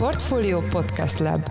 Portfolio Podcast Lab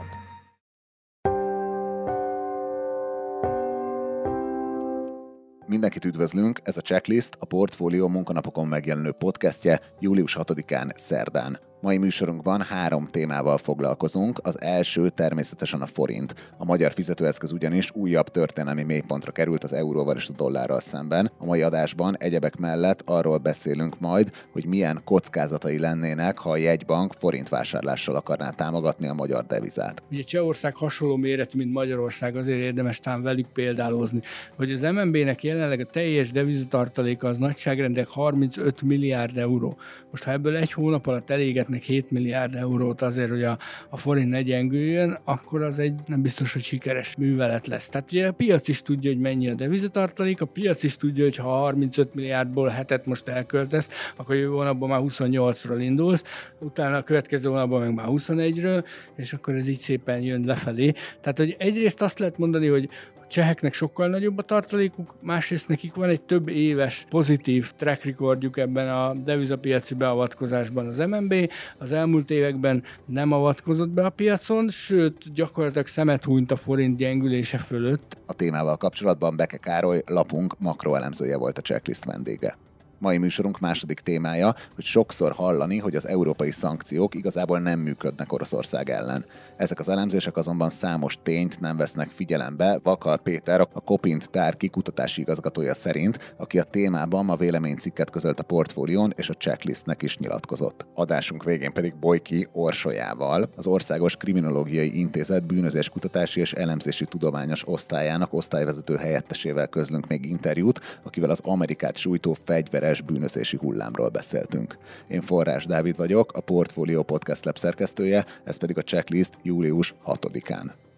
Mindenkit üdvözlünk, ez a Checklist, a Portfólió munkanapokon megjelenő podcastje július 6-án szerdán. Mai műsorunkban három témával foglalkozunk. Az első természetesen a forint. A magyar fizetőeszköz ugyanis újabb történelmi mélypontra került az euróval és a dollárral szemben. A mai adásban egyebek mellett arról beszélünk majd, hogy milyen kockázatai lennének, ha a jegybank forint vásárlással akarná támogatni a magyar devizát. Ugye Csehország hasonló méretű, mint Magyarország, azért érdemes talán velük példálozni, hogy az MNB-nek jelenleg a teljes devizatartaléka az nagyságrendek 35 milliárd euró. Most ha ebből egy hónap alatt eléget fizetnek 7 milliárd eurót azért, hogy a, a forint ne gyengüljön, akkor az egy nem biztos, hogy sikeres művelet lesz. Tehát ugye a piac is tudja, hogy mennyi a devizatartalék, a piac is tudja, hogy ha 35 milliárdból hetet most elköltesz, akkor jövő hónapban már 28-ról indulsz, utána a következő hónapban meg már 21-ről, és akkor ez így szépen jön lefelé. Tehát, hogy egyrészt azt lehet mondani, hogy, cseheknek sokkal nagyobb a tartalékuk, másrészt nekik van egy több éves pozitív track recordjuk ebben a devizapiaci beavatkozásban az MNB. Az elmúlt években nem avatkozott be a piacon, sőt gyakorlatilag szemet hunyt a forint gyengülése fölött. A témával kapcsolatban Beke Károly, lapunk makroelemzője volt a checklist vendége. Mai műsorunk második témája, hogy sokszor hallani, hogy az európai szankciók igazából nem működnek Oroszország ellen. Ezek az elemzések azonban számos tényt nem vesznek figyelembe. Vakal Péter, a Kopint Tár kikutatási igazgatója szerint, aki a témában ma véleménycikket közölt a portfólión és a checklistnek is nyilatkozott. Adásunk végén pedig Bojki Orsolyával, az Országos Kriminológiai Intézet bűnözés kutatási és elemzési tudományos osztályának osztályvezető helyettesével közlünk még interjút, akivel az Amerikát sújtó fegyveres sikeres bűnözési hullámról beszéltünk. Én Forrás Dávid vagyok, a Portfolio Podcast Lab ez pedig a checklist július 6-án.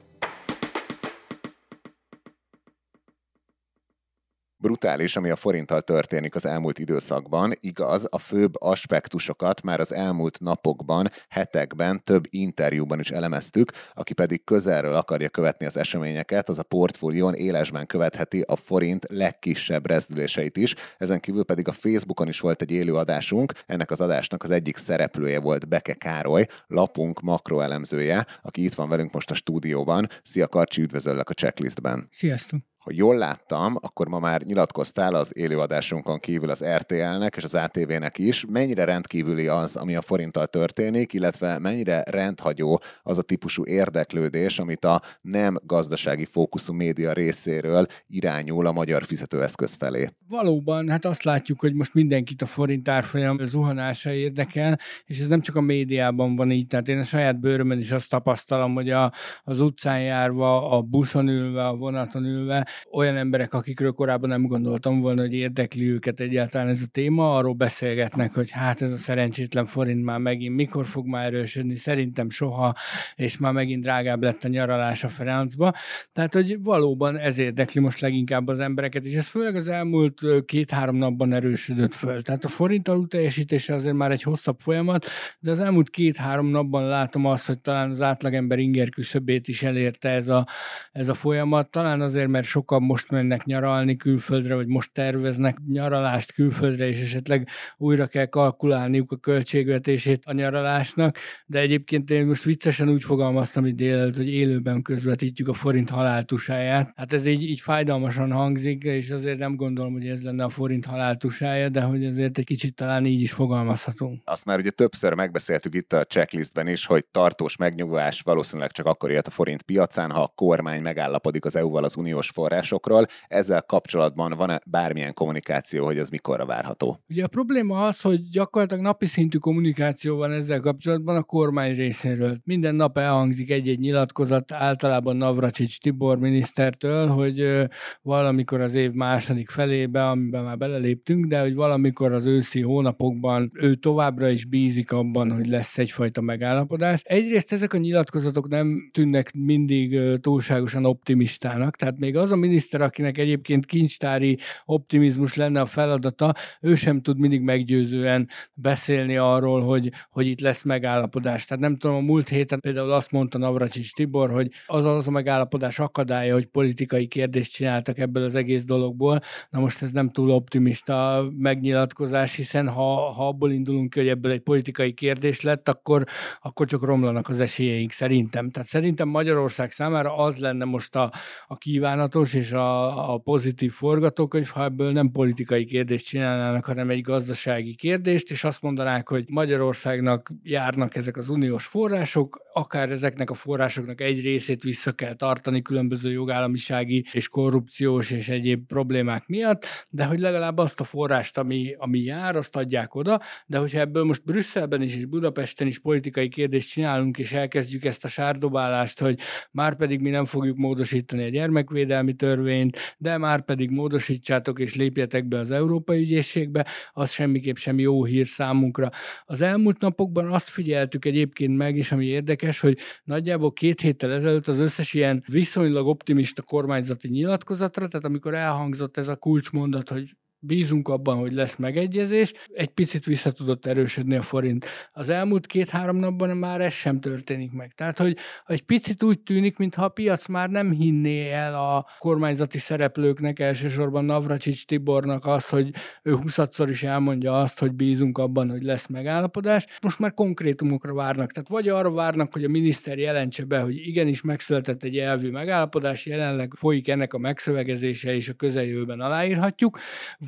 Brutális, ami a forinttal történik az elmúlt időszakban. Igaz, a főbb aspektusokat már az elmúlt napokban, hetekben, több interjúban is elemeztük, aki pedig közelről akarja követni az eseményeket, az a portfólión élesben követheti a forint legkisebb rezdüléseit is. Ezen kívül pedig a Facebookon is volt egy élő adásunk, ennek az adásnak az egyik szereplője volt Beke Károly, lapunk makroelemzője, aki itt van velünk most a stúdióban. Szia Karcsi, üdvözöllek a checklistben. Sziasztok! Ha jól láttam, akkor ma már nyilatkoztál az élőadásunkon kívül az RTL-nek és az ATV-nek is. Mennyire rendkívüli az, ami a forinttal történik, illetve mennyire rendhagyó az a típusú érdeklődés, amit a nem gazdasági fókuszú média részéről irányul a magyar fizetőeszköz felé? Valóban, hát azt látjuk, hogy most mindenkit a forint árfolyam zuhanása érdekel, és ez nem csak a médiában van így, tehát én a saját bőrömön is azt tapasztalom, hogy a, az utcán járva, a buszon ülve, a vonaton ülve, olyan emberek, akikről korábban nem gondoltam volna, hogy érdekli őket egyáltalán ez a téma, arról beszélgetnek, hogy hát ez a szerencsétlen forint már megint mikor fog már erősödni, szerintem soha, és már megint drágább lett a nyaralás a Francba. Tehát, hogy valóban ez érdekli most leginkább az embereket, és ez főleg az elmúlt két-három napban erősödött föl. Tehát a forint alulteljesítése azért már egy hosszabb folyamat, de az elmúlt két-három napban látom azt, hogy talán az átlagember inger küszöbét is elérte ez a, ez a folyamat. Talán azért, mert sok sokan most mennek nyaralni külföldre, vagy most terveznek nyaralást külföldre, és esetleg újra kell kalkulálniuk a költségvetését a nyaralásnak, de egyébként én most viccesen úgy fogalmaztam itt délelőtt, hogy élőben közvetítjük a forint haláltusáját. Hát ez így, így fájdalmasan hangzik, és azért nem gondolom, hogy ez lenne a forint haláltusája, de hogy azért egy kicsit talán így is fogalmazhatunk. Azt már ugye többször megbeszéltük itt a checklistben is, hogy tartós megnyugvás valószínűleg csak akkor élt a forint piacán, ha a kormány megállapodik az EU-val az uniós forrás forrásokról. Ezzel kapcsolatban van-e bármilyen kommunikáció, hogy ez mikorra várható? Ugye a probléma az, hogy gyakorlatilag napi szintű kommunikáció van ezzel kapcsolatban a kormány részéről. Minden nap elhangzik egy-egy nyilatkozat, általában Navracsics Tibor minisztertől, hogy valamikor az év második felébe, amiben már beleléptünk, de hogy valamikor az őszi hónapokban ő továbbra is bízik abban, hogy lesz egyfajta megállapodás. Egyrészt ezek a nyilatkozatok nem tűnnek mindig túlságosan optimistának, tehát még az a miniszter, akinek egyébként kincstári optimizmus lenne a feladata, ő sem tud mindig meggyőzően beszélni arról, hogy, hogy itt lesz megállapodás. Tehát nem tudom, a múlt héten például azt mondta Navracsics Tibor, hogy az az a megállapodás akadálya, hogy politikai kérdést csináltak ebből az egész dologból. Na most ez nem túl optimista megnyilatkozás, hiszen ha, ha abból indulunk ki, hogy ebből egy politikai kérdés lett, akkor, akkor csak romlanak az esélyeink szerintem. Tehát szerintem Magyarország számára az lenne most a, a kívánatos és a, a pozitív forgatókönyv, ha ebből nem politikai kérdést csinálnának, hanem egy gazdasági kérdést, és azt mondanák, hogy Magyarországnak járnak ezek az uniós források, akár ezeknek a forrásoknak egy részét vissza kell tartani különböző jogállamisági és korrupciós és egyéb problémák miatt, de hogy legalább azt a forrást, ami, ami jár, azt adják oda, de hogyha ebből most Brüsszelben is és Budapesten is politikai kérdést csinálunk, és elkezdjük ezt a sárdobálást, hogy már pedig mi nem fogjuk módosítani a gyermekvédelmi törvényt, de már pedig módosítsátok és lépjetek be az Európai Ügyészségbe, az semmiképp sem jó hír számunkra. Az elmúlt napokban azt figyeltük egyébként meg, és ami érdekes, hogy nagyjából két héttel ezelőtt az összes ilyen viszonylag optimista kormányzati nyilatkozatra, tehát amikor elhangzott ez a kulcsmondat, hogy bízunk abban, hogy lesz megegyezés, egy picit vissza tudott erősödni a forint. Az elmúlt két-három napban már ez sem történik meg. Tehát, hogy egy picit úgy tűnik, mintha a piac már nem hinné el a kormányzati szereplőknek, elsősorban Navracsics Tibornak azt, hogy ő huszadszor is elmondja azt, hogy bízunk abban, hogy lesz megállapodás. Most már konkrétumokra várnak. Tehát vagy arra várnak, hogy a miniszter jelentse be, hogy igenis megszületett egy elvű megállapodás, jelenleg folyik ennek a megszövegezése, és a közeljövőben aláírhatjuk,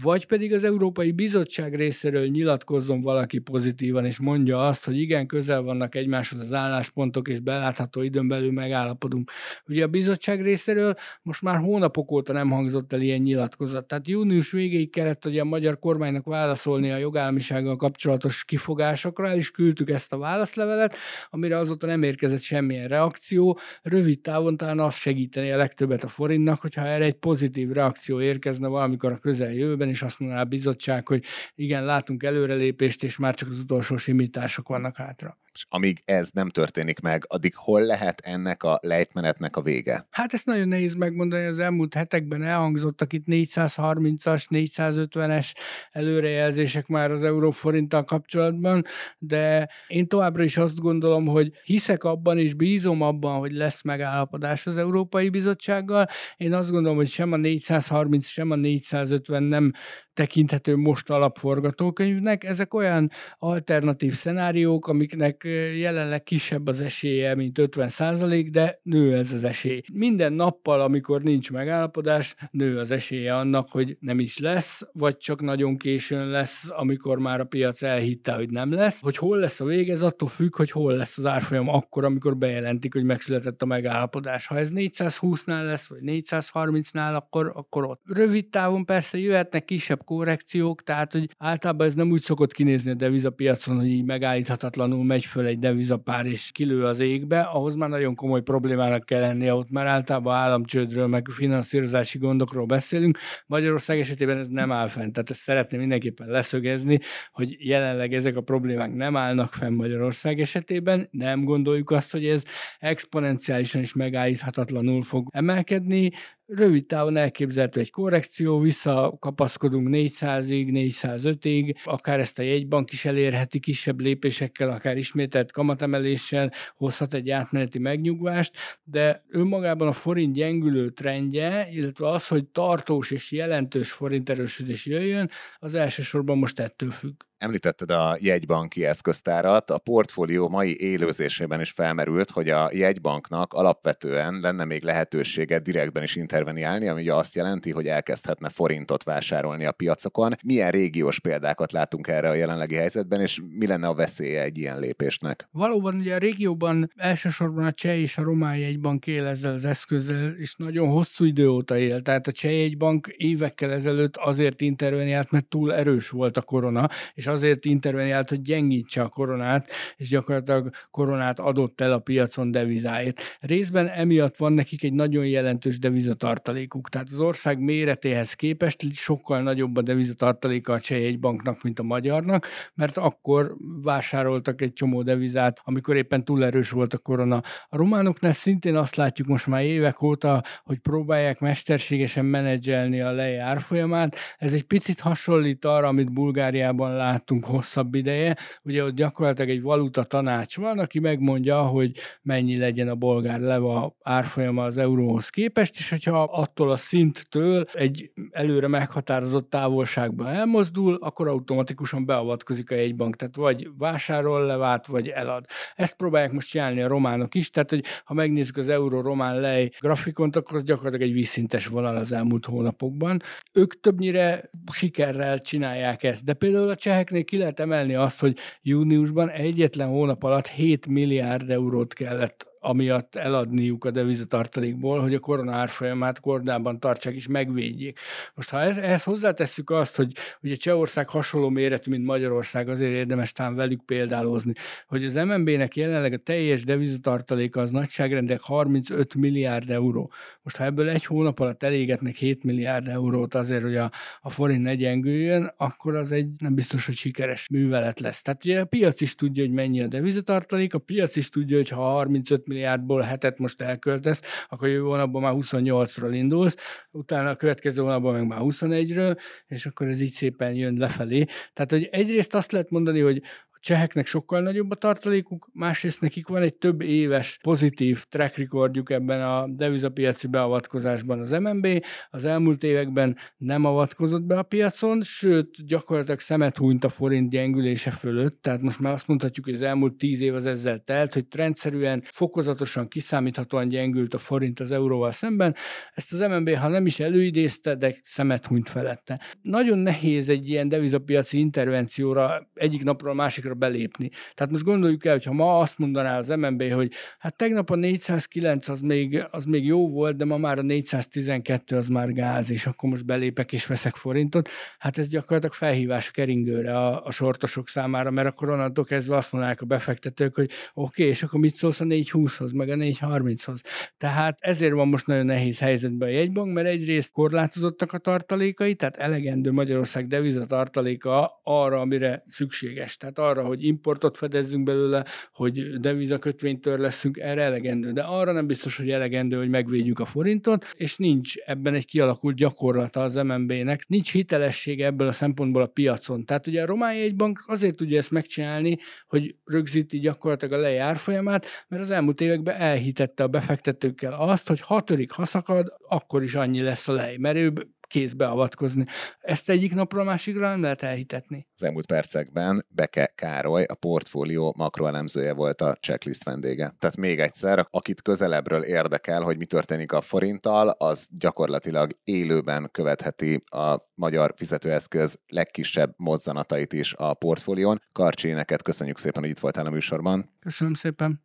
vagy pedig az Európai Bizottság részéről nyilatkozzon valaki pozitívan, és mondja azt, hogy igen, közel vannak egymáshoz az álláspontok, és belátható időn belül megállapodunk. Ugye a bizottság részéről most már hónapok óta nem hangzott el ilyen nyilatkozat. Tehát június végéig kellett hogy a magyar kormánynak válaszolni a jogállamisággal kapcsolatos kifogásokra, is küldtük ezt a válaszlevelet, amire azóta nem érkezett semmilyen reakció. Rövid távon talán azt segíteni a legtöbbet a forintnak, hogyha erre egy pozitív reakció érkezne valamikor a közeljövőben, és azt mondaná a bizottság, hogy igen, látunk előrelépést, és már csak az utolsó simítások vannak hátra és amíg ez nem történik meg, addig hol lehet ennek a lejtmenetnek a vége? Hát ezt nagyon nehéz megmondani, az elmúlt hetekben elhangzottak itt 430-as, 450-es előrejelzések már az euróforinttal kapcsolatban, de én továbbra is azt gondolom, hogy hiszek abban és bízom abban, hogy lesz megállapodás az Európai Bizottsággal. Én azt gondolom, hogy sem a 430, sem a 450 nem tekinthető most alapforgatókönyvnek. Ezek olyan alternatív szenáriók, amiknek jelenleg kisebb az esélye, mint 50 százalék, de nő ez az esély. Minden nappal, amikor nincs megállapodás, nő az esélye annak, hogy nem is lesz, vagy csak nagyon későn lesz, amikor már a piac elhitte, hogy nem lesz. Hogy hol lesz a vége, ez attól függ, hogy hol lesz az árfolyam akkor, amikor bejelentik, hogy megszületett a megállapodás. Ha ez 420-nál lesz, vagy 430-nál, akkor, akkor ott. Rövid távon persze jöhetnek kisebb korrekciók, tehát hogy általában ez nem úgy szokott kinézni a devizapiacon, hogy így megállíthatatlanul megy föl egy devizapár és kilő az égbe, ahhoz már nagyon komoly problémának kell lennie, ott már általában államcsődről, meg finanszírozási gondokról beszélünk. Magyarország esetében ez nem áll fenn, tehát ezt szeretném mindenképpen leszögezni, hogy jelenleg ezek a problémák nem állnak fenn Magyarország esetében, nem gondoljuk azt, hogy ez exponenciálisan is megállíthatatlanul fog emelkedni, rövid távon elképzelhető egy korrekció, visszakapaszkodunk 400-ig, 405-ig, akár ezt a jegybank is elérheti kisebb lépésekkel, akár ismételt kamatemeléssel hozhat egy átmeneti megnyugvást, de önmagában a forint gyengülő trendje, illetve az, hogy tartós és jelentős forint erősödés jöjjön, az elsősorban most ettől függ. Említetted a jegybanki eszköztárat, a portfólió mai élőzésében is felmerült, hogy a jegybanknak alapvetően lenne még lehetősége direktben is interveniálni, ami ugye azt jelenti, hogy elkezdhetne forintot vásárolni a piacokon. Milyen régiós példákat látunk erre a jelenlegi helyzetben, és mi lenne a veszélye egy ilyen lépésnek? Valóban ugye a régióban elsősorban a cseh és a román jegybank él ezzel az eszközzel, és nagyon hosszú idő óta él. Tehát a cseh jegybank évekkel ezelőtt azért interveniált, mert túl erős volt a korona, és azért interveniált, hogy gyengítse a koronát, és gyakorlatilag koronát adott el a piacon devizáért. Részben emiatt van nekik egy nagyon jelentős devizatartalékuk. Tehát az ország méretéhez képest sokkal nagyobb a devizatartaléka a cseh banknak, mint a magyarnak, mert akkor vásároltak egy csomó devizát, amikor éppen túl erős volt a korona. A románoknál szintén azt látjuk most már évek óta, hogy próbálják mesterségesen menedzselni a lej árfolyamát. Ez egy picit hasonlít arra, amit Bulgáriában láttunk hosszabb ideje. Ugye ott gyakorlatilag egy valuta tanács van, aki megmondja, hogy mennyi legyen a bolgár leva árfolyama az euróhoz képest, és hogyha attól a szinttől egy előre meghatározott távolságban elmozdul, akkor automatikusan beavatkozik a jegybank, tehát vagy vásárol levát, vagy elad. Ezt próbálják most csinálni a románok is, tehát hogy ha megnézzük az euró-román lej grafikont, akkor az gyakorlatilag egy vízszintes vonal az elmúlt hónapokban. Ők többnyire sikerrel csinálják ezt, de például a cseheknél ki lehet emelni azt, hogy júniusban egyetlen hónap alatt 7 milliárd eurót kellett amiatt eladniuk a devizatartalékból, hogy a korona árfolyamát kordában tartsák és megvédjék. Most ha ez, ehhez hozzátesszük azt, hogy ugye Csehország hasonló méretű, mint Magyarország, azért érdemes talán velük példálozni, hogy az MNB-nek jelenleg a teljes devizatartaléka az nagyságrendek 35 milliárd euró. Most ha ebből egy hónap alatt elégetnek 7 milliárd eurót azért, hogy a, a forint ne gyengüljön, akkor az egy nem biztos, hogy sikeres művelet lesz. Tehát ugye a piac is tudja, hogy mennyi a devizatartalék, a piac is tudja, hogy ha 35 milliárdból hetet most elköltesz, akkor jövő hónapban már 28-ról indulsz, utána a következő hónapban meg már 21-ről, és akkor ez így szépen jön lefelé. Tehát, hogy egyrészt azt lehet mondani, hogy cseheknek sokkal nagyobb a tartalékuk, másrészt nekik van egy több éves pozitív track recordjuk ebben a devizapiaci beavatkozásban az MNB, az elmúlt években nem avatkozott be a piacon, sőt, gyakorlatilag szemet hunyt a forint gyengülése fölött, tehát most már azt mondhatjuk, hogy az elmúlt tíz év az ezzel telt, hogy rendszerűen, fokozatosan, kiszámíthatóan gyengült a forint az euróval szemben. Ezt az MNB, ha nem is előidézte, de szemet hunyt felette. Nagyon nehéz egy ilyen devizapiaci intervencióra egyik napról a másikra piacra belépni. Tehát most gondoljuk el, hogy ha ma azt mondaná az MNB, hogy hát tegnap a 409 az még, az még jó volt, de ma már a 412 az már gáz, és akkor most belépek és veszek forintot, hát ez gyakorlatilag felhívás a keringőre a, a sortosok számára, mert akkor onnantól kezdve azt mondanák a befektetők, hogy oké, okay, és akkor mit szólsz a 420-hoz, meg a 430-hoz. Tehát ezért van most nagyon nehéz helyzetben a jegybank, mert egyrészt korlátozottak a tartalékai, tehát elegendő Magyarország devizatartaléka arra, amire szükséges. Tehát arra, hogy importot fedezzünk belőle, hogy devizakötvényt törleszünk, erre elegendő. De arra nem biztos, hogy elegendő, hogy megvédjük a forintot, és nincs ebben egy kialakult gyakorlata az MNB-nek, nincs hitelessége ebből a szempontból a piacon. Tehát ugye a román jegybank azért tudja ezt megcsinálni, hogy rögzíti gyakorlatilag a lejár folyamát, mert az elmúlt években elhitette a befektetőkkel azt, hogy ha törik, ha szakad, akkor is annyi lesz a lej, mert ő kézbe avatkozni. Ezt egyik napról a másikra nem lehet elhitetni. Az elmúlt percekben Beke Károly, a portfólió makroelemzője volt a checklist vendége. Tehát még egyszer, akit közelebbről érdekel, hogy mi történik a forinttal, az gyakorlatilag élőben követheti a magyar fizetőeszköz legkisebb mozzanatait is a portfólión. Karcsi, neked köszönjük szépen, hogy itt voltál a műsorban. Köszönöm szépen.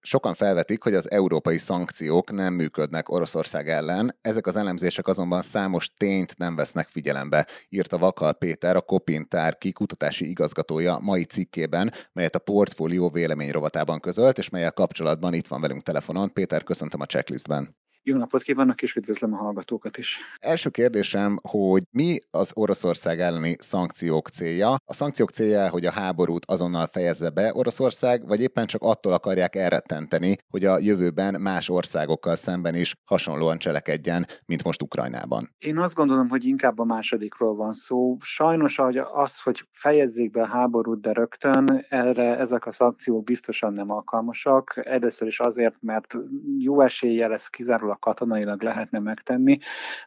Sokan felvetik, hogy az európai szankciók nem működnek Oroszország ellen, ezek az elemzések azonban számos tényt nem vesznek figyelembe, írta Vakal Péter, a Kopintár kikutatási igazgatója mai cikkében, melyet a portfólió vélemény rovatában közölt, és melyel kapcsolatban itt van velünk telefonon. Péter, köszöntöm a checklistben. Jó napot kívánok, és üdvözlöm a hallgatókat is. Első kérdésem, hogy mi az Oroszország elleni szankciók célja? A szankciók célja, hogy a háborút azonnal fejezze be Oroszország, vagy éppen csak attól akarják elrettenteni, hogy a jövőben más országokkal szemben is hasonlóan cselekedjen, mint most Ukrajnában? Én azt gondolom, hogy inkább a másodikról van szó. Sajnos hogy az, hogy fejezzék be a háborút, de rögtön erre ezek a szankciók biztosan nem alkalmasak. Először is azért, mert jó eséllyel ez kizárólag katonailag lehetne megtenni,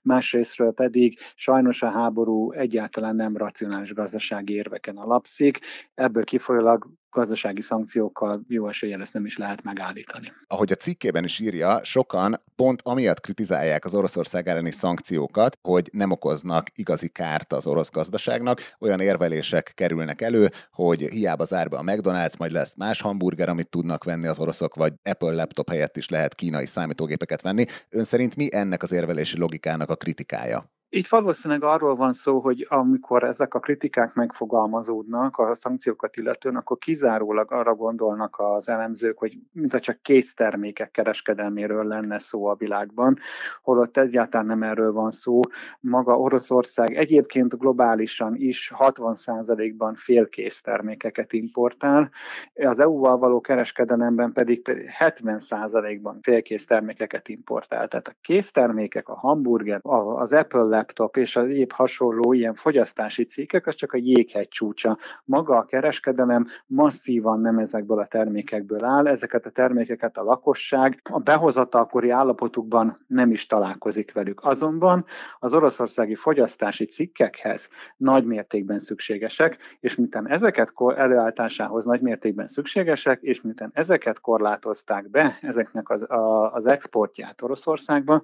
másrésztről pedig sajnos a háború egyáltalán nem racionális gazdasági érveken alapszik, ebből kifolyólag gazdasági szankciókkal jó eséllyel ezt nem is lehet megállítani. Ahogy a cikkében is írja, sokan pont amiatt kritizálják az Oroszország elleni szankciókat, hogy nem okoznak igazi kárt az orosz gazdaságnak. Olyan érvelések kerülnek elő, hogy hiába zár be a McDonald's, majd lesz más hamburger, amit tudnak venni az oroszok, vagy Apple laptop helyett is lehet kínai számítógépeket venni. Ön szerint mi ennek az érvelési logikának a kritikája? Itt valószínűleg arról van szó, hogy amikor ezek a kritikák megfogalmazódnak a szankciókat illetően, akkor kizárólag arra gondolnak az elemzők, hogy mintha csak két termékek kereskedelméről lenne szó a világban, holott egyáltalán nem erről van szó. Maga Oroszország egyébként globálisan is 60%-ban félkész termékeket importál, az EU-val való kereskedelemben pedig 70%-ban félkész termékeket importál. Tehát a késztermékek, a hamburger, az Apple laptop és az egyéb hasonló ilyen fogyasztási cikkek, az csak a jéghegy csúcsa. Maga a kereskedelem masszívan nem ezekből a termékekből áll, ezeket a termékeket a lakosság a behozatalkori állapotukban nem is találkozik velük. Azonban az oroszországi fogyasztási cikkekhez nagy mértékben szükségesek, és miután ezeket előállításához nagy mértékben szükségesek, és miután ezeket korlátozták be, ezeknek az, a, az exportját Oroszországba,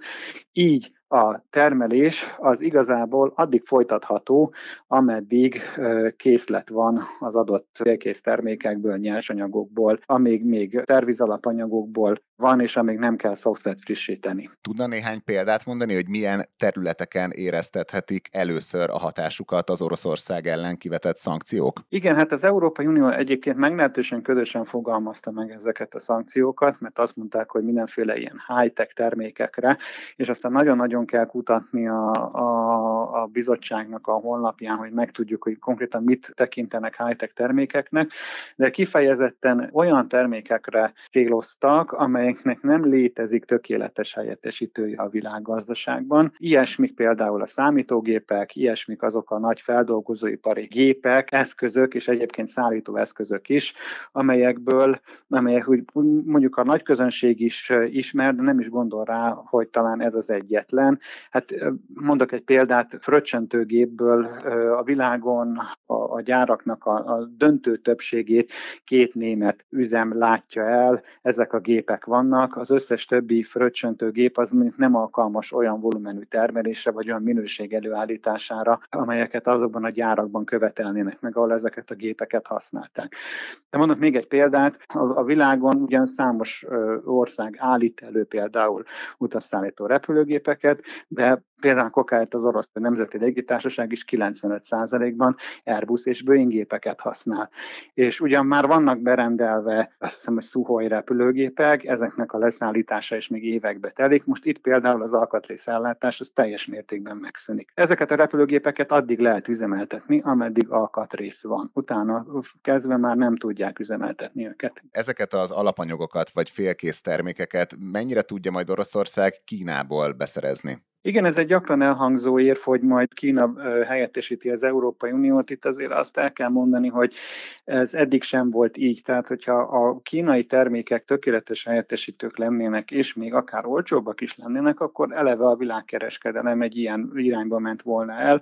így a termelés az igazából addig folytatható, ameddig készlet van az adott félkész termékekből, nyersanyagokból, amíg még szervizalapanyagokból van, és amíg nem kell szoftvert frissíteni. Tudna néhány példát mondani, hogy milyen területeken éreztethetik először a hatásukat az Oroszország ellen kivetett szankciók? Igen, hát az Európai Unió egyébként meglehetősen közösen fogalmazta meg ezeket a szankciókat, mert azt mondták, hogy mindenféle ilyen high-tech termékekre, és aztán nagyon-nagyon nagyon kell kutatni a, a, a bizottságnak a honlapján, hogy megtudjuk, hogy konkrétan mit tekintenek high-tech termékeknek, de kifejezetten olyan termékekre céloztak, amelyeknek nem létezik tökéletes helyettesítője a világgazdaságban. Ilyesmik például a számítógépek, ilyesmik azok a nagy feldolgozóipari gépek, eszközök és egyébként szállító eszközök is, amelyekből, amelyek úgy mondjuk a nagy közönség is ismer, de nem is gondol rá, hogy talán ez az egyetlen. Hát mondok egy példát, fröccsentőgépből a világon a, a gyáraknak a, a döntő többségét két német üzem látja el, ezek a gépek vannak, az összes többi fröccsentőgép az nem alkalmas olyan volumenű termelésre, vagy olyan minőség előállítására, amelyeket azokban a gyárakban követelnének meg, ahol ezeket a gépeket használták. De mondok még egy példát, a, a világon ugyan számos ország állít elő például utasszállító repülőgépeket, de Például kokáért az orosz nemzeti légitársaság is 95%-ban Airbus és Boeing gépeket használ. És ugyan már vannak berendelve, azt hiszem, hogy Suhoi repülőgépek, ezeknek a leszállítása is még évekbe telik. Most itt például az alkatrész ellátás az teljes mértékben megszűnik. Ezeket a repülőgépeket addig lehet üzemeltetni, ameddig alkatrész van. Utána kezdve már nem tudják üzemeltetni őket. Ezeket az alapanyagokat vagy félkész termékeket mennyire tudja majd Oroszország Kínából beszerezni? Igen, ez egy gyakran elhangzó érv, hogy majd Kína helyettesíti az Európai Uniót. Itt azért azt el kell mondani, hogy ez eddig sem volt így. Tehát, hogyha a kínai termékek tökéletes helyettesítők lennének, és még akár olcsóbbak is lennének, akkor eleve a világkereskedelem egy ilyen irányba ment volna el.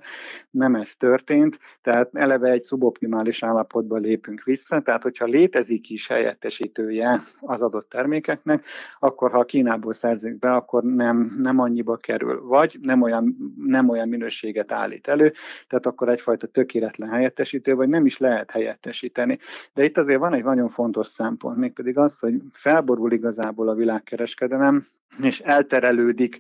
Nem ez történt, tehát eleve egy szuboptimális állapotba lépünk vissza. Tehát, hogyha létezik is helyettesítője az adott termékeknek, akkor ha Kínából szerzik be, akkor nem, nem annyiba kerül vagy nem olyan, nem olyan minőséget állít elő, tehát akkor egyfajta tökéletlen helyettesítő, vagy nem is lehet helyettesíteni. De itt azért van egy nagyon fontos szempont, mégpedig az, hogy felborul igazából a világkereskedelem, és elterelődik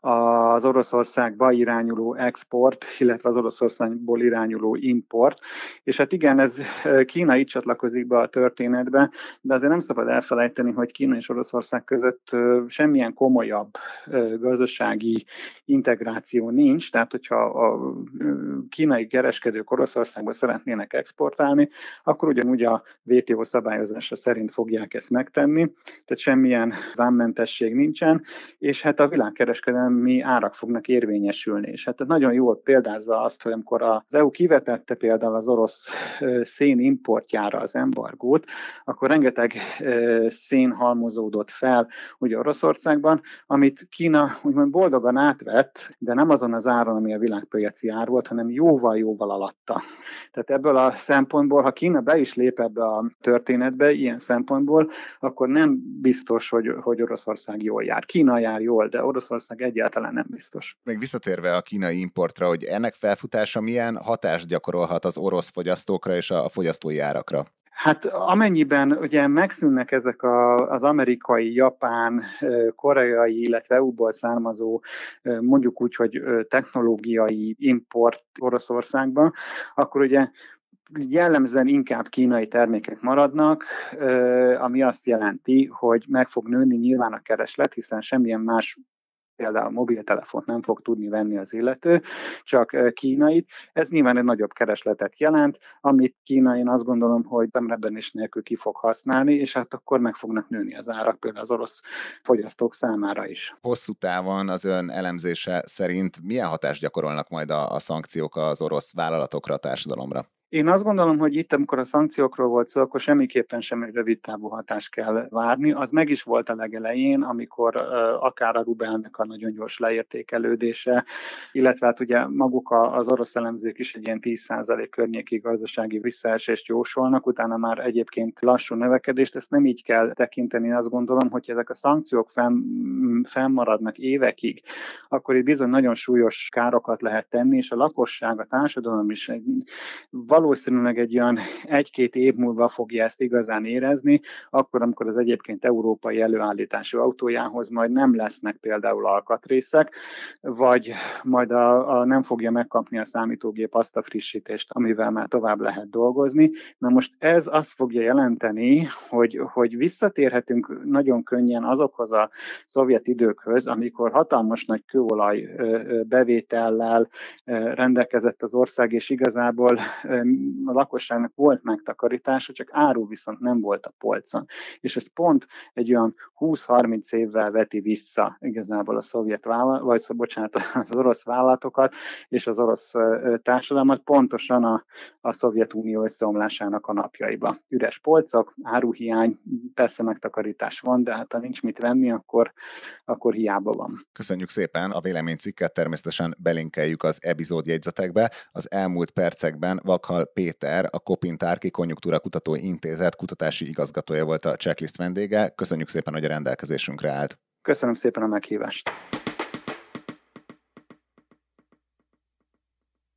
az Oroszországba irányuló export, illetve az Oroszországból irányuló import. És hát igen, ez Kína így csatlakozik be a történetbe, de azért nem szabad elfelejteni, hogy Kína és Oroszország között semmilyen komolyabb gazdasági integráció nincs, tehát hogyha a kínai kereskedők Oroszországba szeretnének exportálni, akkor ugyanúgy a WTO szabályozása szerint fogják ezt megtenni, tehát semmilyen vámmentesség nincsen, és hát a világkereskedelmi árak fognak érvényesülni. És hát nagyon jól példázza azt, hogy amikor az EU kivetette például az orosz szén importjára az embargót, akkor rengeteg szén halmozódott fel ugye Oroszországban, amit Kína úgymond boldogan átvett, de nem azon az áron, ami a világpiaci ár volt, hanem jóval-jóval alatta. Tehát ebből a szempontból, ha Kína be is lép ebbe a történetbe, ilyen szempontból, akkor nem biztos, hogy, hogy Oroszország jól jár. Kína jár jól, de Oroszország egyáltalán nem biztos. Még visszatérve a kínai importra, hogy ennek felfutása milyen hatást gyakorolhat az orosz fogyasztókra és a fogyasztói árakra? Hát amennyiben ugye megszűnnek ezek a, az amerikai, japán, koreai, illetve EU-ból származó mondjuk úgy, hogy technológiai import Oroszországba, akkor ugye jellemzően inkább kínai termékek maradnak, ami azt jelenti, hogy meg fog nőni nyilván a kereslet, hiszen semmilyen más például mobiltelefont nem fog tudni venni az illető, csak kínait. Ez nyilván egy nagyobb keresletet jelent, amit Kína én azt gondolom, hogy is nélkül ki fog használni, és hát akkor meg fognak nőni az árak például az orosz fogyasztók számára is. Hosszú távon az ön elemzése szerint milyen hatást gyakorolnak majd a, a szankciók az orosz vállalatokra, a társadalomra? Én azt gondolom, hogy itt, amikor a szankciókról volt szó, akkor semmiképpen sem egy rövid távú hatást kell várni. Az meg is volt a legelején, amikor akár a rubelnek a nagyon gyors leértékelődése, illetve hát ugye maguk az orosz elemzők is egy ilyen 10% környéki gazdasági visszaesést jósolnak, utána már egyébként lassú növekedést. Ezt nem így kell tekinteni, azt gondolom, hogy ezek a szankciók fenn, fennmaradnak évekig, akkor itt bizony nagyon súlyos károkat lehet tenni, és a lakosság, a társadalom is egy, valószínűleg egy olyan egy-két év múlva fogja ezt igazán érezni, akkor, amikor az egyébként európai előállítású autójához majd nem lesznek például alkatrészek, vagy majd a, a nem fogja megkapni a számítógép azt a frissítést, amivel már tovább lehet dolgozni. Na most ez azt fogja jelenteni, hogy, hogy visszatérhetünk nagyon könnyen azokhoz a szovjet időkhöz, amikor hatalmas nagy kőolaj bevétellel rendelkezett az ország, és igazából a lakosságnak volt megtakarítása, csak áru viszont nem volt a polcon. És ez pont egy olyan 20-30 évvel veti vissza igazából a szovjet vállalat, vagy bocsánat, az orosz vállalatokat és az orosz társadalmat pontosan a, a Szovjetunió összeomlásának a napjaiba. Üres polcok, áruhiány, persze megtakarítás van, de hát ha nincs mit venni, akkor, akkor hiába van. Köszönjük szépen a véleménycikket, természetesen belinkeljük az epizód jegyzetekbe. Az elmúlt percekben Vakha Fiala Péter, a Kopintárki Konjunktúra Kutató Intézet kutatási igazgatója volt a checklist vendége. Köszönjük szépen, hogy a rendelkezésünkre állt. Köszönöm szépen a meghívást.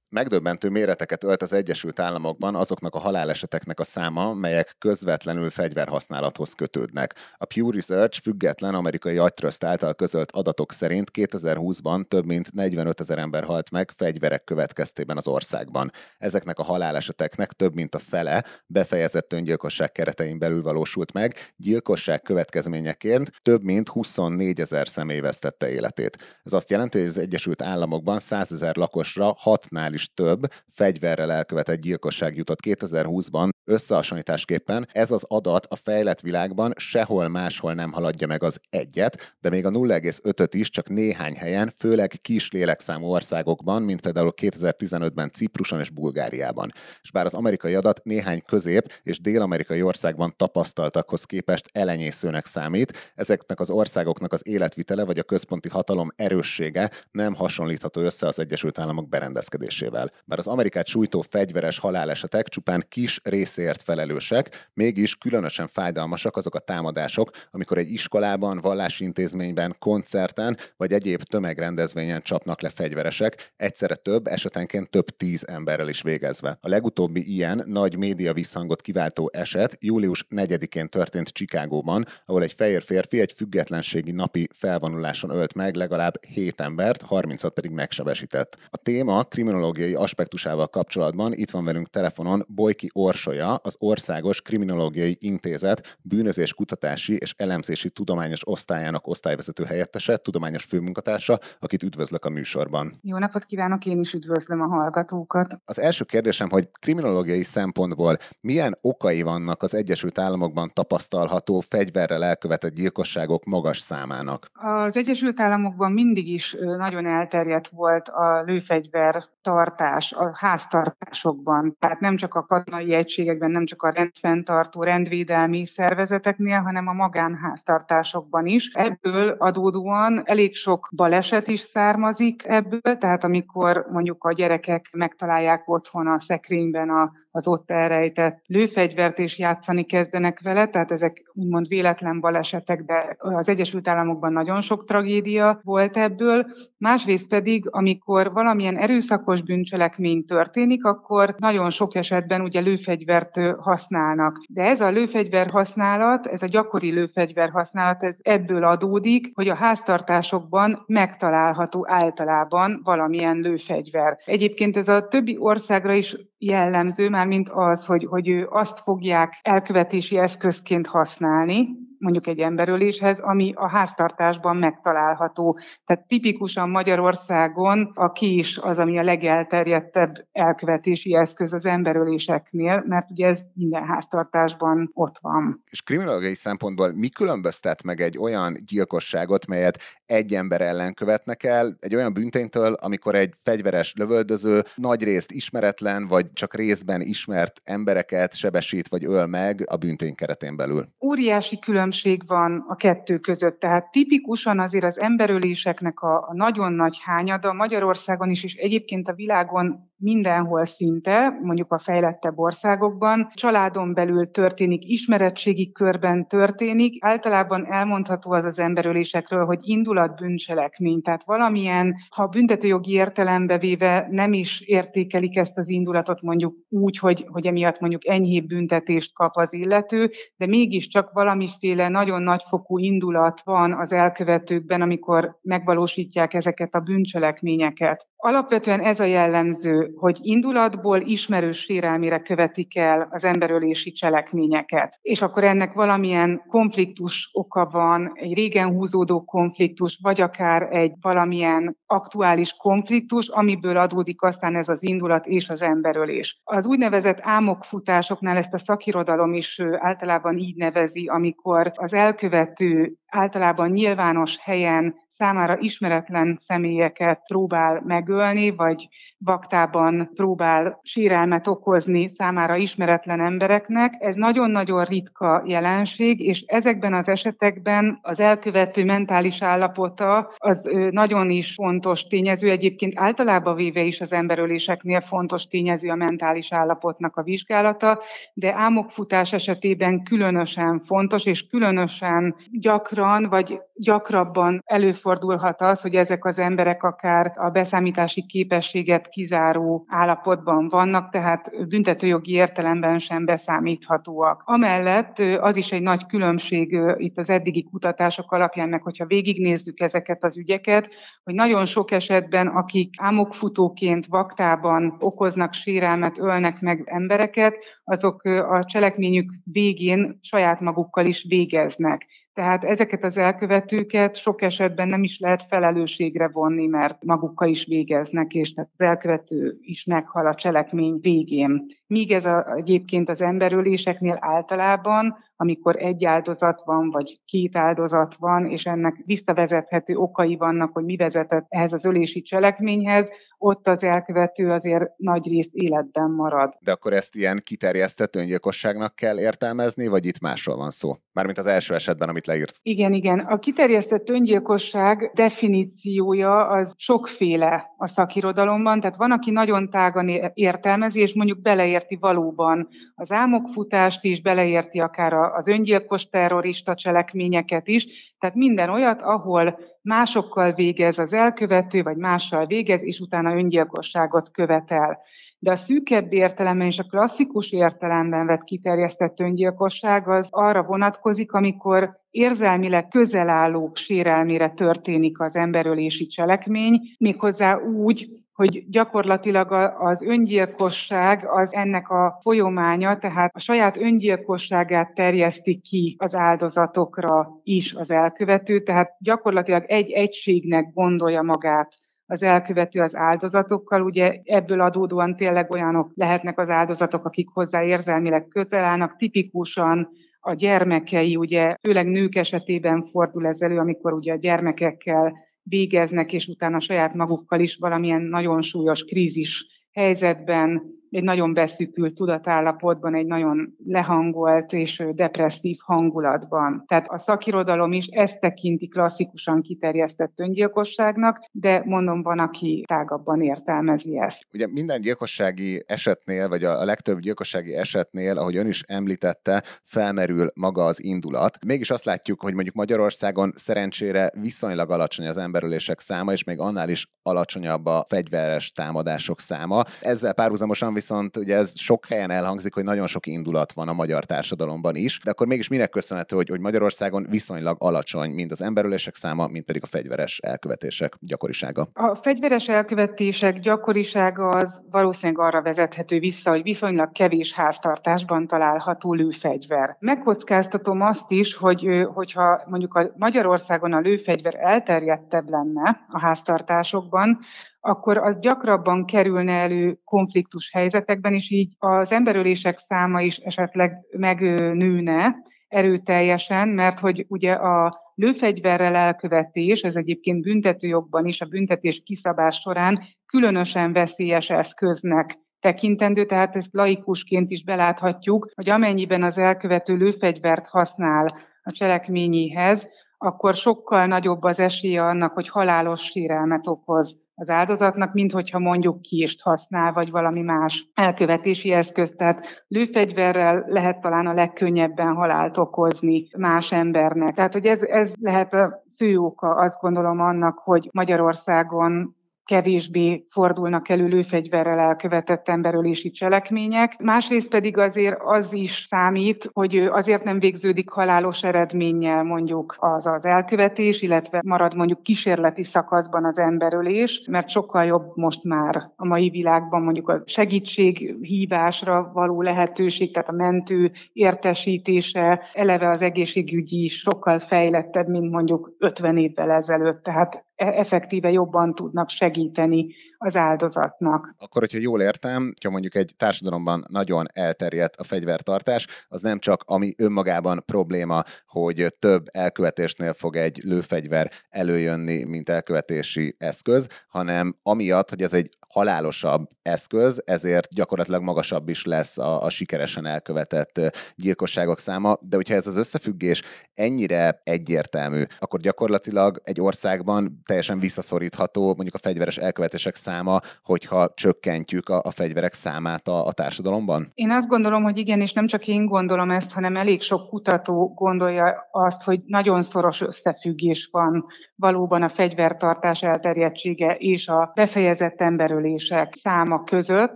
Megdöbbentő méreteket ölt az Egyesült Államokban azoknak a haláleseteknek a száma, melyek közvetlenül fegyverhasználathoz kötődnek. A Pew Research független amerikai agytröszt által közölt adatok szerint 2020-ban több mint 45 ezer ember halt meg fegyverek következtében az országban. Ezeknek a haláleseteknek több mint a fele befejezett öngyilkosság keretein belül valósult meg, gyilkosság következményeként több mint 24 ezer személy vesztette életét. Ez azt jelenti, hogy az Egyesült Államokban 100 ezer lakosra hatnál is több fegyverrel elkövetett gyilkosság jutott 2020-ban. Összehasonlításképpen ez az adat a fejlett világban sehol máshol nem haladja meg az egyet, de még a 0,5-öt is csak néhány helyen, főleg kis lélekszámú országokban, mint például 2015-ben Cipruson és Bulgáriában. És bár az amerikai adat néhány közép- és dél-amerikai országban tapasztaltakhoz képest elenyészőnek számít, ezeknek az országoknak az életvitele vagy a központi hatalom erőssége nem hasonlítható össze az Egyesült Államok berendezkedésével vezetésével. Bár az Amerikát sújtó fegyveres halálesetek csupán kis részért felelősek, mégis különösen fájdalmasak azok a támadások, amikor egy iskolában, vallási intézményben, koncerten vagy egyéb tömegrendezvényen csapnak le fegyveresek, egyszerre több, esetenként több tíz emberrel is végezve. A legutóbbi ilyen nagy média visszhangot kiváltó eset július 4-én történt Csikágóban, ahol egy fehér férfi egy függetlenségi napi felvonuláson ölt meg legalább 7 embert, 36 pedig megsebesített. A téma kriminológiai kriminológiai aspektusával kapcsolatban itt van velünk telefonon Bojki Orsolya, az Országos Kriminológiai Intézet bűnözés kutatási és elemzési tudományos osztályának osztályvezető helyettese, tudományos főmunkatársa, akit üdvözlök a műsorban. Jó napot kívánok, én is üdvözlöm a hallgatókat. Az első kérdésem, hogy kriminológiai szempontból milyen okai vannak az Egyesült Államokban tapasztalható fegyverrel elkövetett gyilkosságok magas számának? Az Egyesült Államokban mindig is nagyon elterjedt volt a lőfegyver tartás a háztartásokban, tehát nem csak a katonai egységekben, nem csak a rendfenntartó, rendvédelmi szervezeteknél, hanem a magánháztartásokban is. Ebből adódóan elég sok baleset is származik ebből, tehát amikor mondjuk a gyerekek megtalálják otthon a szekrényben a az ott elrejtett lőfegyvert, és játszani kezdenek vele, tehát ezek úgymond véletlen balesetek, de az Egyesült Államokban nagyon sok tragédia volt ebből. Másrészt pedig, amikor valamilyen erőszakos bűncselekmény történik, akkor nagyon sok esetben ugye lőfegyvert használnak. De ez a lőfegyver használat, ez a gyakori lőfegyver használat, ez ebből adódik, hogy a háztartásokban megtalálható általában valamilyen lőfegyver. Egyébként ez a többi országra is jellemző, már mint az, hogy, hogy ő azt fogják elkövetési eszközként használni, mondjuk egy emberöléshez, ami a háztartásban megtalálható. Tehát tipikusan Magyarországon a kis az, ami a legelterjedtebb elkövetési eszköz az emberöléseknél, mert ugye ez minden háztartásban ott van. És kriminológiai szempontból mi különböztet meg egy olyan gyilkosságot, melyet egy ember ellen követnek el, egy olyan bünténytől, amikor egy fegyveres lövöldöző nagy részt ismeretlen, vagy csak részben ismert embereket sebesít vagy öl meg a büntény keretén belül? Óriási különbség különbség van a kettő között. Tehát tipikusan azért az emberöléseknek a, nagyon nagy hányada Magyarországon is, és egyébként a világon mindenhol szinte, mondjuk a fejlettebb országokban, családon belül történik, ismeretségi körben történik. Általában elmondható az az emberölésekről, hogy indulat bűncselekmény, tehát valamilyen, ha büntetőjogi értelembe véve nem is értékelik ezt az indulatot mondjuk úgy, hogy, hogy emiatt mondjuk enyhébb büntetést kap az illető, de mégiscsak valamiféle nagyon nagyfokú indulat van az elkövetőkben, amikor megvalósítják ezeket a bűncselekményeket. Alapvetően ez a jellemző, hogy indulatból ismerős sérelmére követik el az emberölési cselekményeket. És akkor ennek valamilyen konfliktus oka van, egy régen húzódó konfliktus, vagy akár egy valamilyen aktuális konfliktus, amiből adódik aztán ez az indulat és az emberölés. Az úgynevezett álmokfutásoknál ezt a szakirodalom is általában így nevezi, amikor az elkövető általában nyilvános helyen számára ismeretlen személyeket próbál megölni, vagy baktában próbál sírelmet okozni számára ismeretlen embereknek. Ez nagyon-nagyon ritka jelenség, és ezekben az esetekben az elkövető mentális állapota az nagyon is fontos tényező. Egyébként általában véve is az emberöléseknél fontos tényező a mentális állapotnak a vizsgálata, de álmokfutás esetében különösen fontos, és különösen gyakran, vagy gyakrabban előfordul előfordulhat az, hogy ezek az emberek akár a beszámítási képességet kizáró állapotban vannak, tehát büntetőjogi értelemben sem beszámíthatóak. Amellett az is egy nagy különbség itt az eddigi kutatások alapján, meg hogyha végignézzük ezeket az ügyeket, hogy nagyon sok esetben, akik ámokfutóként vaktában okoznak sérelmet, ölnek meg embereket, azok a cselekményük végén saját magukkal is végeznek. Tehát ezeket az elkövetőket sok esetben nem is lehet felelősségre vonni, mert magukkal is végeznek, és tehát az elkövető is meghal a cselekmény végén. Míg ez a, egyébként az emberöléseknél általában amikor egy áldozat van, vagy két áldozat van, és ennek visszavezethető okai vannak, hogy mi vezetett ehhez az ölési cselekményhez, ott az elkövető azért nagy részt életben marad. De akkor ezt ilyen kiterjesztett öngyilkosságnak kell értelmezni, vagy itt másról van szó? Mármint az első esetben, amit leírt. Igen, igen. A kiterjesztett öngyilkosság definíciója az sokféle a szakirodalomban, tehát van, aki nagyon tágan értelmezi, és mondjuk beleérti valóban az álmokfutást is, beleérti akár a az öngyilkos terrorista cselekményeket is, tehát minden olyat, ahol másokkal végez az elkövető, vagy mással végez, és utána öngyilkosságot követel. De a szűkebb értelemben és a klasszikus értelemben vett kiterjesztett öngyilkosság az arra vonatkozik, amikor érzelmileg közel állók sérelmére történik az emberölési cselekmény, méghozzá úgy, hogy gyakorlatilag az öngyilkosság az ennek a folyománya, tehát a saját öngyilkosságát terjeszti ki az áldozatokra is az elkövető, tehát gyakorlatilag egy egységnek gondolja magát az elkövető az áldozatokkal. Ugye ebből adódóan tényleg olyanok lehetnek az áldozatok, akik hozzá érzelmileg közel állnak, tipikusan a gyermekei, ugye főleg nők esetében fordul ez elő, amikor ugye a gyermekekkel végeznek, és utána saját magukkal is valamilyen nagyon súlyos krízis helyzetben egy nagyon beszűkült tudatállapotban, egy nagyon lehangolt és depresszív hangulatban. Tehát a szakirodalom is ezt tekinti klasszikusan kiterjesztett öngyilkosságnak, de mondom, van, aki tágabban értelmezi ezt. Ugye minden gyilkossági esetnél, vagy a legtöbb gyilkossági esetnél, ahogy ön is említette, felmerül maga az indulat. Mégis azt látjuk, hogy mondjuk Magyarországon szerencsére viszonylag alacsony az emberölések száma, és még annál is alacsonyabb a fegyveres támadások száma. Ezzel párhuzamosan viszont ugye ez sok helyen elhangzik, hogy nagyon sok indulat van a magyar társadalomban is, de akkor mégis minek köszönhető, hogy, hogy Magyarországon viszonylag alacsony mind az emberölések száma, mind pedig a fegyveres elkövetések gyakorisága? A fegyveres elkövetések gyakorisága az valószínűleg arra vezethető vissza, hogy viszonylag kevés háztartásban található lőfegyver. Megkockáztatom azt is, hogy hogyha mondjuk a Magyarországon a lőfegyver elterjedtebb lenne a háztartásokban, akkor az gyakrabban kerülne elő konfliktus helyzetekben, és így az emberölések száma is esetleg megnőne erőteljesen, mert hogy ugye a lőfegyverrel elkövetés, ez egyébként büntetőjogban is a büntetés kiszabás során különösen veszélyes eszköznek tekintendő, tehát ezt laikusként is beláthatjuk, hogy amennyiben az elkövető lőfegyvert használ a cselekményéhez, akkor sokkal nagyobb az esélye annak, hogy halálos sérelmet okoz az áldozatnak, mint hogyha mondjuk kést használ, vagy valami más elkövetési eszközt. Tehát lőfegyverrel lehet talán a legkönnyebben halált okozni más embernek. Tehát, hogy ez, ez lehet a fő oka, azt gondolom annak, hogy Magyarországon kevésbé fordulnak elő lőfegyverrel elkövetett emberölési cselekmények. Másrészt pedig azért az is számít, hogy azért nem végződik halálos eredménnyel mondjuk az az elkövetés, illetve marad mondjuk kísérleti szakaszban az emberölés, mert sokkal jobb most már a mai világban mondjuk a segítséghívásra való lehetőség, tehát a mentő értesítése, eleve az egészségügyi is sokkal fejlettebb, mint mondjuk 50 évvel ezelőtt. Tehát effektíve jobban tudnak segíteni az áldozatnak. Akkor, hogyha jól értem, hogyha mondjuk egy társadalomban nagyon elterjedt a fegyvertartás, az nem csak ami önmagában probléma, hogy több elkövetésnél fog egy lőfegyver előjönni, mint elkövetési eszköz, hanem amiatt, hogy ez egy halálosabb eszköz, ezért gyakorlatilag magasabb is lesz a, a sikeresen elkövetett gyilkosságok száma, de hogyha ez az összefüggés ennyire egyértelmű, akkor gyakorlatilag egy országban teljesen visszaszorítható mondjuk a fegyveres elkövetések száma, hogyha csökkentjük a, a fegyverek számát a, a társadalomban? Én azt gondolom, hogy igen, és nem csak én gondolom ezt, hanem elég sok kutató gondolja azt, hogy nagyon szoros összefüggés van valóban a fegyvertartás elterjedtsége és a befejezett emberölések száma között.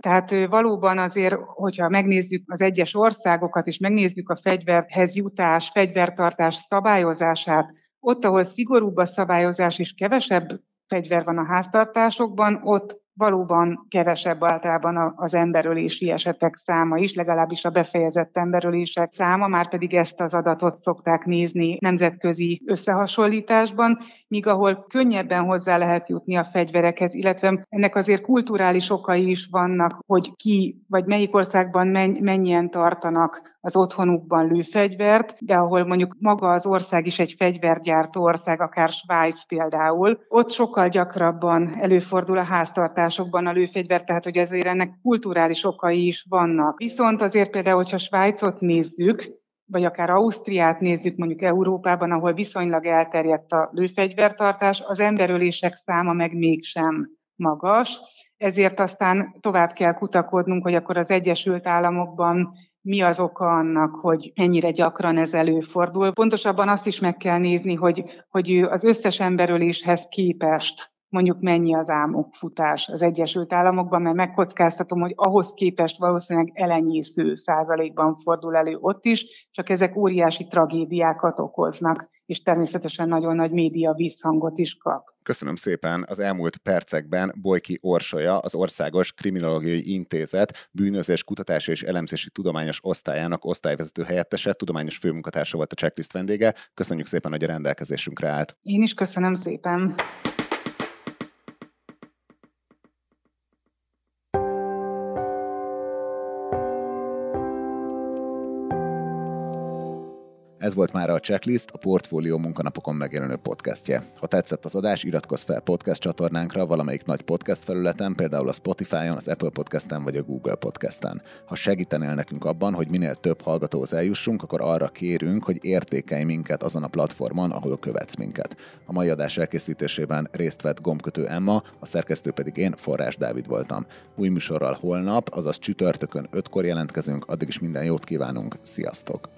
Tehát valóban azért, hogyha megnézzük az egyes országokat, és megnézzük a fegyverhez jutás, fegyvertartás szabályozását, ott, ahol szigorúbb a szabályozás és kevesebb fegyver van a háztartásokban, ott valóban kevesebb általában az emberölési esetek száma is, legalábbis a befejezett emberölések száma, már pedig ezt az adatot szokták nézni nemzetközi összehasonlításban, míg ahol könnyebben hozzá lehet jutni a fegyverekhez, illetve ennek azért kulturális okai is vannak, hogy ki vagy melyik országban mennyien tartanak az otthonukban lőfegyvert, de ahol mondjuk maga az ország is egy fegyvergyártó ország, akár Svájc például, ott sokkal gyakrabban előfordul a háztartásokban a lőfegyver, tehát hogy ezért ennek kulturális okai is vannak. Viszont azért például, hogyha Svájcot nézzük, vagy akár Ausztriát nézzük mondjuk Európában, ahol viszonylag elterjedt a lőfegyvertartás, az emberölések száma meg mégsem magas, ezért aztán tovább kell kutakodnunk, hogy akkor az Egyesült Államokban mi az oka annak, hogy ennyire gyakran ez előfordul. Pontosabban azt is meg kell nézni, hogy, hogy az összes emberöléshez képest mondjuk mennyi az futás az Egyesült Államokban, mert megkockáztatom, hogy ahhoz képest valószínűleg elenyésző százalékban fordul elő ott is, csak ezek óriási tragédiákat okoznak, és természetesen nagyon nagy média visszhangot is kap. Köszönöm szépen. Az elmúlt percekben Bojki Orsolya, az Országos Kriminológiai Intézet bűnözés kutatási és elemzési tudományos osztályának osztályvezető helyettese, tudományos főmunkatársa volt a checklist vendége. Köszönjük szépen, hogy a rendelkezésünkre állt. Én is köszönöm szépen. Ez volt már a Checklist, a Portfólió munkanapokon megjelenő podcastje. Ha tetszett az adás, iratkozz fel podcast csatornánkra valamelyik nagy podcast felületen, például a Spotify-on, az Apple Podcast-en vagy a Google Podcast-en. Ha segítenél nekünk abban, hogy minél több hallgatóhoz eljussunk, akkor arra kérünk, hogy értékelj minket azon a platformon, ahol követsz minket. A mai adás elkészítésében részt vett gombkötő Emma, a szerkesztő pedig én, Forrás Dávid voltam. Új műsorral holnap, azaz csütörtökön 5-kor jelentkezünk, addig is minden jót kívánunk, sziasztok!